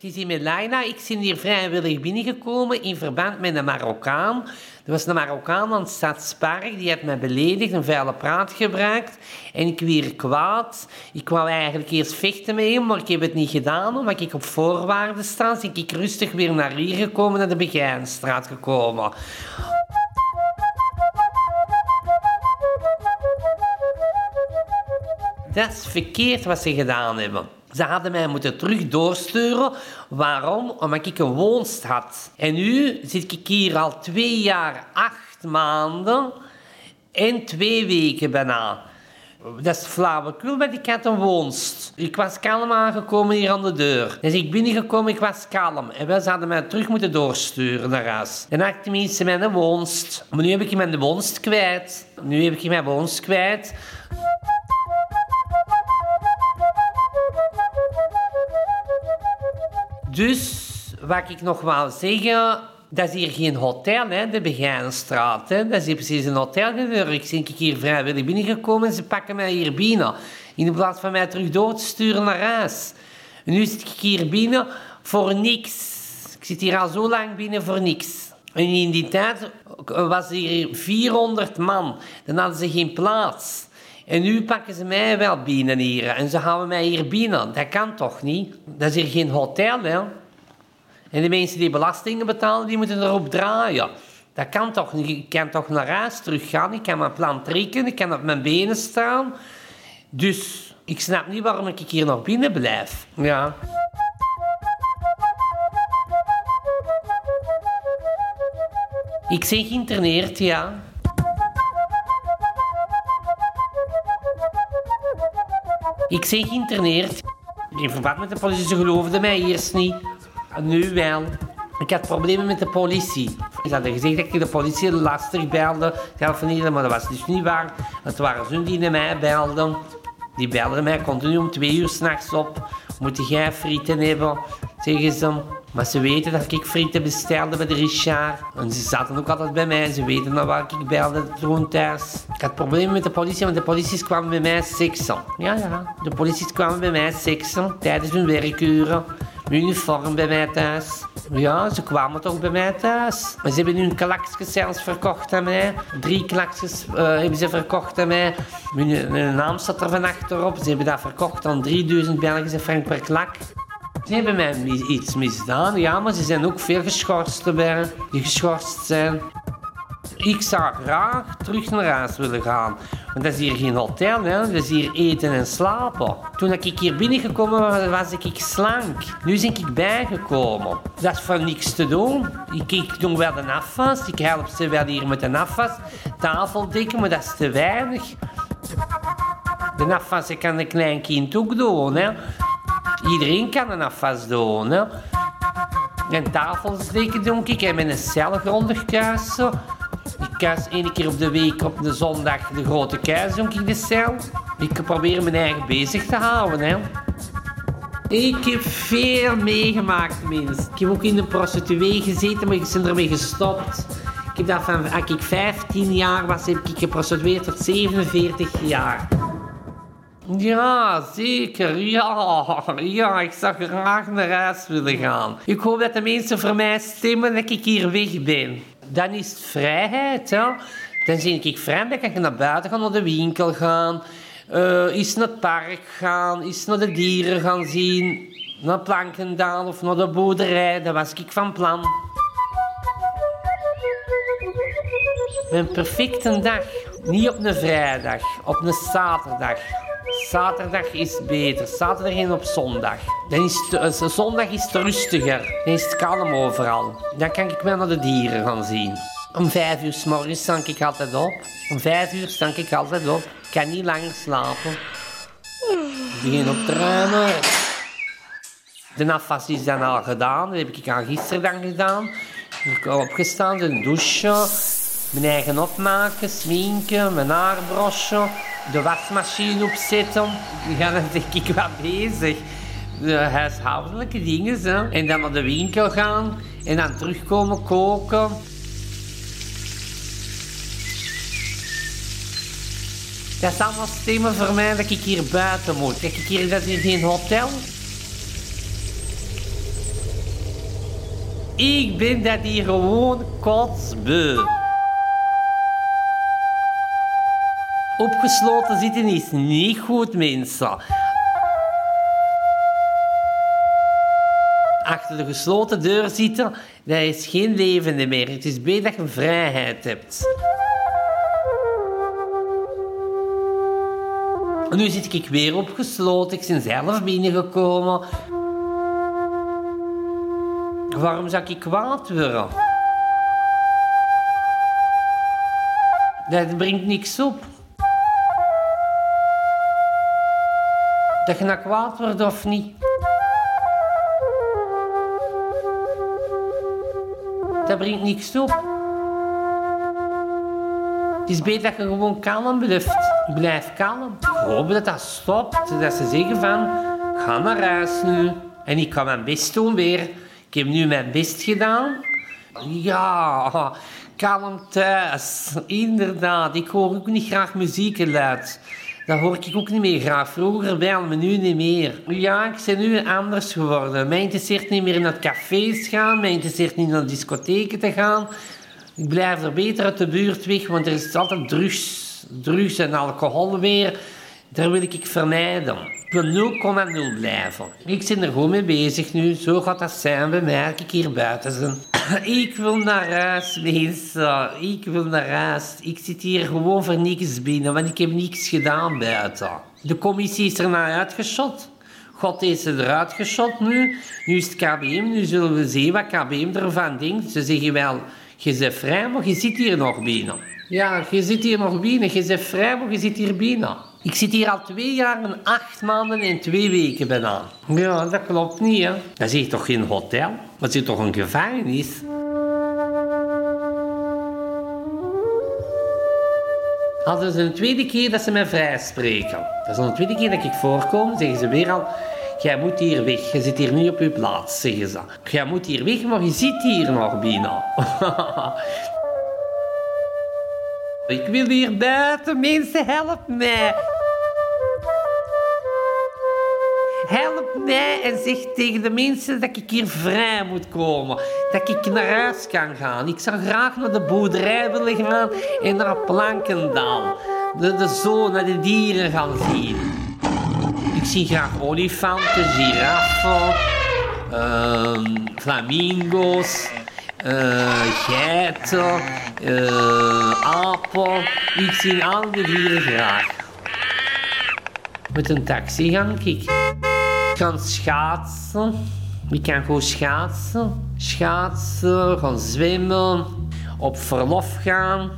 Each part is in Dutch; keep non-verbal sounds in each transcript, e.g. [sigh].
Het is in Melaina. Ik ben hier vrijwillig binnengekomen in verband met een Marokkaan. Er was een Marokkaan aan het Stadspark, die had mij beledigd, een vuile praat gebruikt. En ik weer kwaad. Ik wou eigenlijk eerst vechten met hem, maar ik heb het niet gedaan, omdat ik op voorwaarden sta. Dus ik rustig weer naar hier gekomen, naar de Begijnstraat gekomen. Dat is verkeerd wat ze gedaan hebben. Ze hadden mij moeten terug doorsturen. Waarom? Omdat ik een woonst had. En nu zit ik hier al twee jaar, acht maanden en twee weken bijna. Dat is flauwekul, want ik had een woonst. Ik was kalm aangekomen hier aan de deur. Dus ik binnengekomen, ik was kalm. En wel, ze hadden mij terug moeten doorsturen naar huis. En dan had ik tenminste mijn woonst. Maar nu heb ik mijn woonst kwijt. Nu heb ik mijn woonst kwijt. Dus, wat ik nog wou zeggen, dat is hier geen hotel, hè, de Begijnstraat. Hè. Dat is precies een hotel gebeuren. Ik ben hier vrijwillig binnengekomen en ze pakken mij hier binnen. In plaats van mij terug door te sturen naar huis. En nu zit ik hier binnen voor niks. Ik zit hier al zo lang binnen voor niks. En in die tijd was hier 400 man. Dan hadden ze geen plaats. En nu pakken ze mij wel binnen hier. En ze houden mij hier binnen. Dat kan toch niet? Dat is hier geen hotel, hè? En de mensen die belastingen betalen, die moeten erop draaien. Dat kan toch niet? Ik kan toch naar huis teruggaan. Ik kan mijn plan trekken. Ik kan op mijn benen staan. Dus ik snap niet waarom ik hier nog binnen blijf. Ja. Ik ben geïnterneerd, ja. Ik ben geïnterneerd. In verband met de politie, ze geloofden mij eerst niet. Nu wel. Ik had problemen met de politie. Ze hadden gezegd dat ik de politie lastig belde, telefoneerde, maar dat was dus niet waar. Het waren ze die naar mij belden. Die belden mij continu om twee uur s'nachts op. Moet jij frieten hebben? Zeggen ze. Maar ze weten dat ik frieten bestelde bij de Richard. En ze zaten ook altijd bij mij. Ze weten naar waar ik belde toen thuis. Ik had problemen met de politie, want de politie kwamen bij mij seksen. Ja, ja. De politie kwamen bij mij seksen tijdens hun werkuren. Uniform bij mij thuis. Ja, ze kwamen toch bij mij thuis. Maar ze hebben hun klaksjes zelfs verkocht aan mij. Drie klaksjes uh, hebben ze verkocht aan mij. Hun, naam staat er van achterop. Ze hebben dat verkocht aan 3000 Belgische frank per klak. Ze hebben mij iets misdaan, ja, maar ze zijn ook veel geschorst erbij, die geschorst zijn. Ik zou graag terug naar huis willen gaan. Want dat is hier geen hotel, hè? dat is hier eten en slapen. Toen ik hier binnengekomen was, was ik slank. Nu ben ik bijgekomen. Dat is voor niks te doen. Ik, ik doe wel de afwas, ik help ze wel hier met de afwas. Tafeldekken, maar dat is te weinig. De afwas kan een klein kind ook doen. Hè? Iedereen kan een afwas doen. Hè? En tafelsdeken doe ik. En met een cel grondig kuisen. Ik kuis één keer op de week op de zondag de grote kuis doe ik de cel. Ik probeer mijn eigen bezig te houden. Hè? Ik heb veel meegemaakt, mensen. Ik heb ook in de prostituee gezeten, maar ik ben ermee gestopt. Ik heb dat van, als ik 15 jaar was, heb ik geprostitueerd tot 47 jaar. Ja, zeker. Ja, ja, ik zou graag naar huis willen gaan. Ik hoop dat de mensen voor mij stemmen dat ik hier weg ben. Dan is het vrijheid, ja. Dan zie ik vrij, dan kan ik naar buiten gaan, naar de winkel gaan. Uh, eens naar het park gaan, eens naar de dieren gaan zien. Naar Plankendaal of naar de boerderij, dat was ik van plan. Mijn perfecte dag. Niet op een vrijdag, op een zaterdag. Zaterdag is beter. Zaterdag en op zondag. Dan is het, uh, zondag is het rustiger. Dan is het kalm overal. Dan kan ik wel naar de dieren gaan zien. Om vijf uur s morgens stank ik altijd op. Om vijf uur stank ik altijd op. Ik kan niet langer slapen. Ik begin op te ruimen. De afwas is dan al gedaan. Dat heb ik al gisteren dan gedaan. Ik heb opgestaan, de douche. Mijn eigen opmaken, sminken, mijn haar brossen de wasmachine opzetten. Ja, dan denk ik wat bezig. De huishoudelijke dingen. Hè. En dan naar de winkel gaan. En dan terugkomen koken. Dat is allemaal stemmen voor mij dat ik hier buiten moet. Kijk, ik hier, dat is geen hotel. Ik ben dat hier gewoon kotsbeu. Opgesloten zitten is niet goed, mensen. Achter de gesloten deur zitten, dat is geen levende meer. Het is beter dat je vrijheid hebt. Nu zit ik weer opgesloten. Ik ben zelf binnengekomen. Waarom zou ik kwaad worden? Dat brengt niks op. Dat je nou kwaad wordt of niet. Dat brengt niks op. Het is beter dat je gewoon kalm blijft. Blijf kalm. Ik hoop dat dat stopt. Dat ze zeggen van, ga naar huis nu. En ik kan mijn best doen weer. Ik heb nu mijn best gedaan. Ja, kalm thuis. Inderdaad. Ik hoor ook niet graag muziekgeluid. Dat hoor ik ook niet meer graag. Vroeger wel, maar nu niet meer. Ja, ik ben nu anders geworden. Mij interesseert niet meer naar cafés gaan. Mij interesseert niet naar discotheken te gaan. Ik blijf er beter uit de buurt weg, want er is altijd drugs, drugs en alcohol weer. Daar wil ik vermijden. Ik wil 0,0 blijven. Ik zit er gewoon mee bezig nu. Zo gaat dat zijn bij mij ik hier buiten zijn. [clears throat] Ik wil naar huis, mensen. Ik wil naar huis. Ik zit hier gewoon voor niks binnen, want ik heb niks gedaan buiten. De commissie is er naar uitgeschot. God ze eruit geschot nu. Nu is het KBM. Nu zullen we zien wat KBM ervan denkt. Ze zeggen wel, je bent vrij, maar je zit hier nog binnen. Ja, je zit hier nog binnen. Je bent vrij, maar je zit hier binnen. Ik zit hier al twee jaar en acht maanden en twee weken bijna. Ja, dat klopt niet, hè. Dat is hier toch geen hotel? Dat is toch een gevangenis? Al is een tweede keer dat ze mij vrijspreken. Dat is al een tweede keer dat ik voorkom, zeggen ze weer al... Jij moet hier weg, je zit hier niet op je plaats, zeggen ze. Jij moet hier weg, maar je zit hier nog binnen. [laughs] ik wil hier buiten, mensen, help mij. En zeg tegen de mensen dat ik hier vrij moet komen. Dat ik naar huis kan gaan. Ik zou graag naar de boerderij willen gaan en naar Plankendaal. De, de zoo, naar de dieren gaan zien. Ik zie graag olifanten, giraffen, uh, flamingo's, uh, geiten, uh. Ik zie al die dieren graag. Met een taxi ga ik. Kan schaatsen. Ik kan gewoon schaatsen. Schaatsen, gaan zwemmen, op verlof gaan.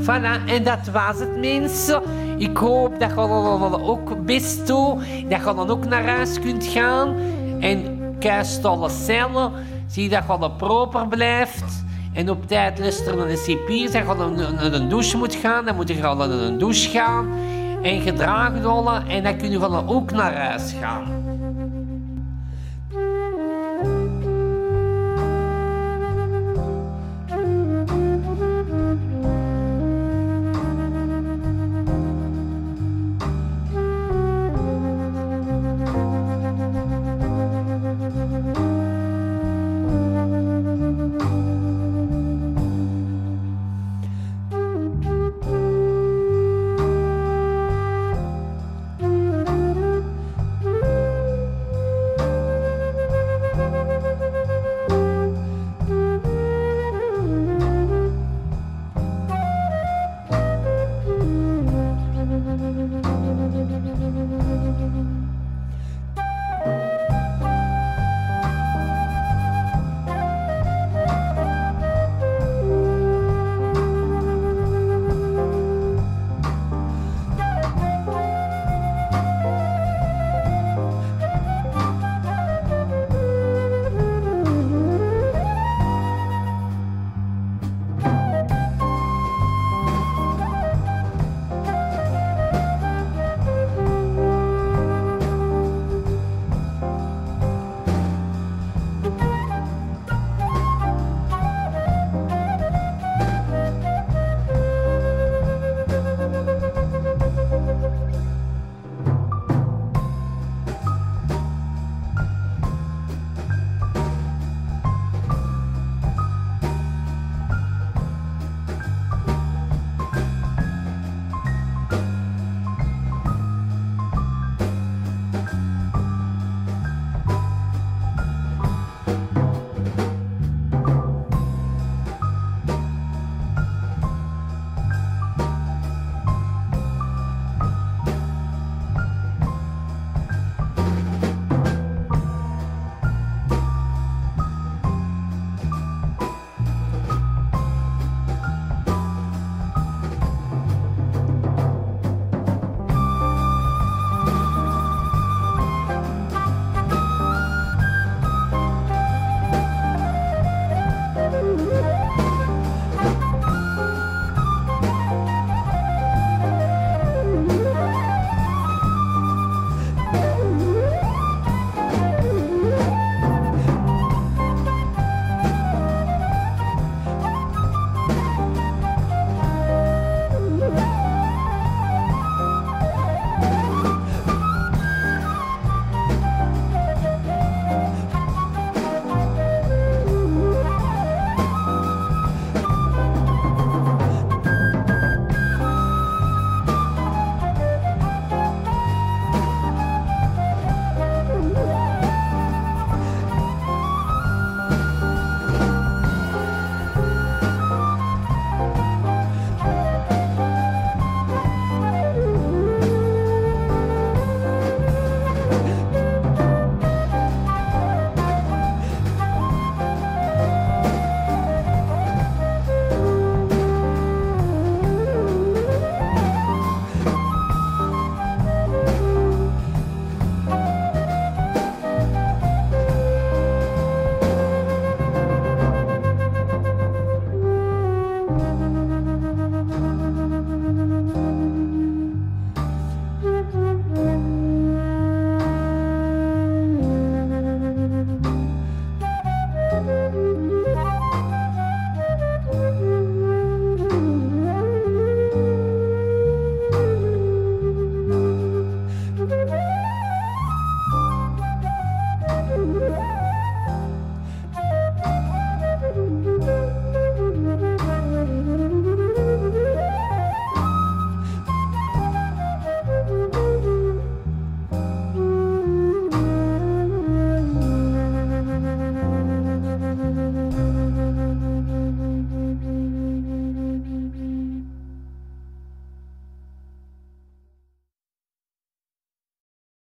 Voilà, en dat was het, mensen. Ik hoop dat je dan ook best doet. Dat je dan ook naar huis kunt gaan. En kuistolle cellen. Zie dat je dan proper blijft. En op tijd luisteren naar de cipiers. Dat je naar een douche moet gaan. Dan moet je dan naar een douche gaan. En gedragen. En dan kun je dan ook naar huis gaan.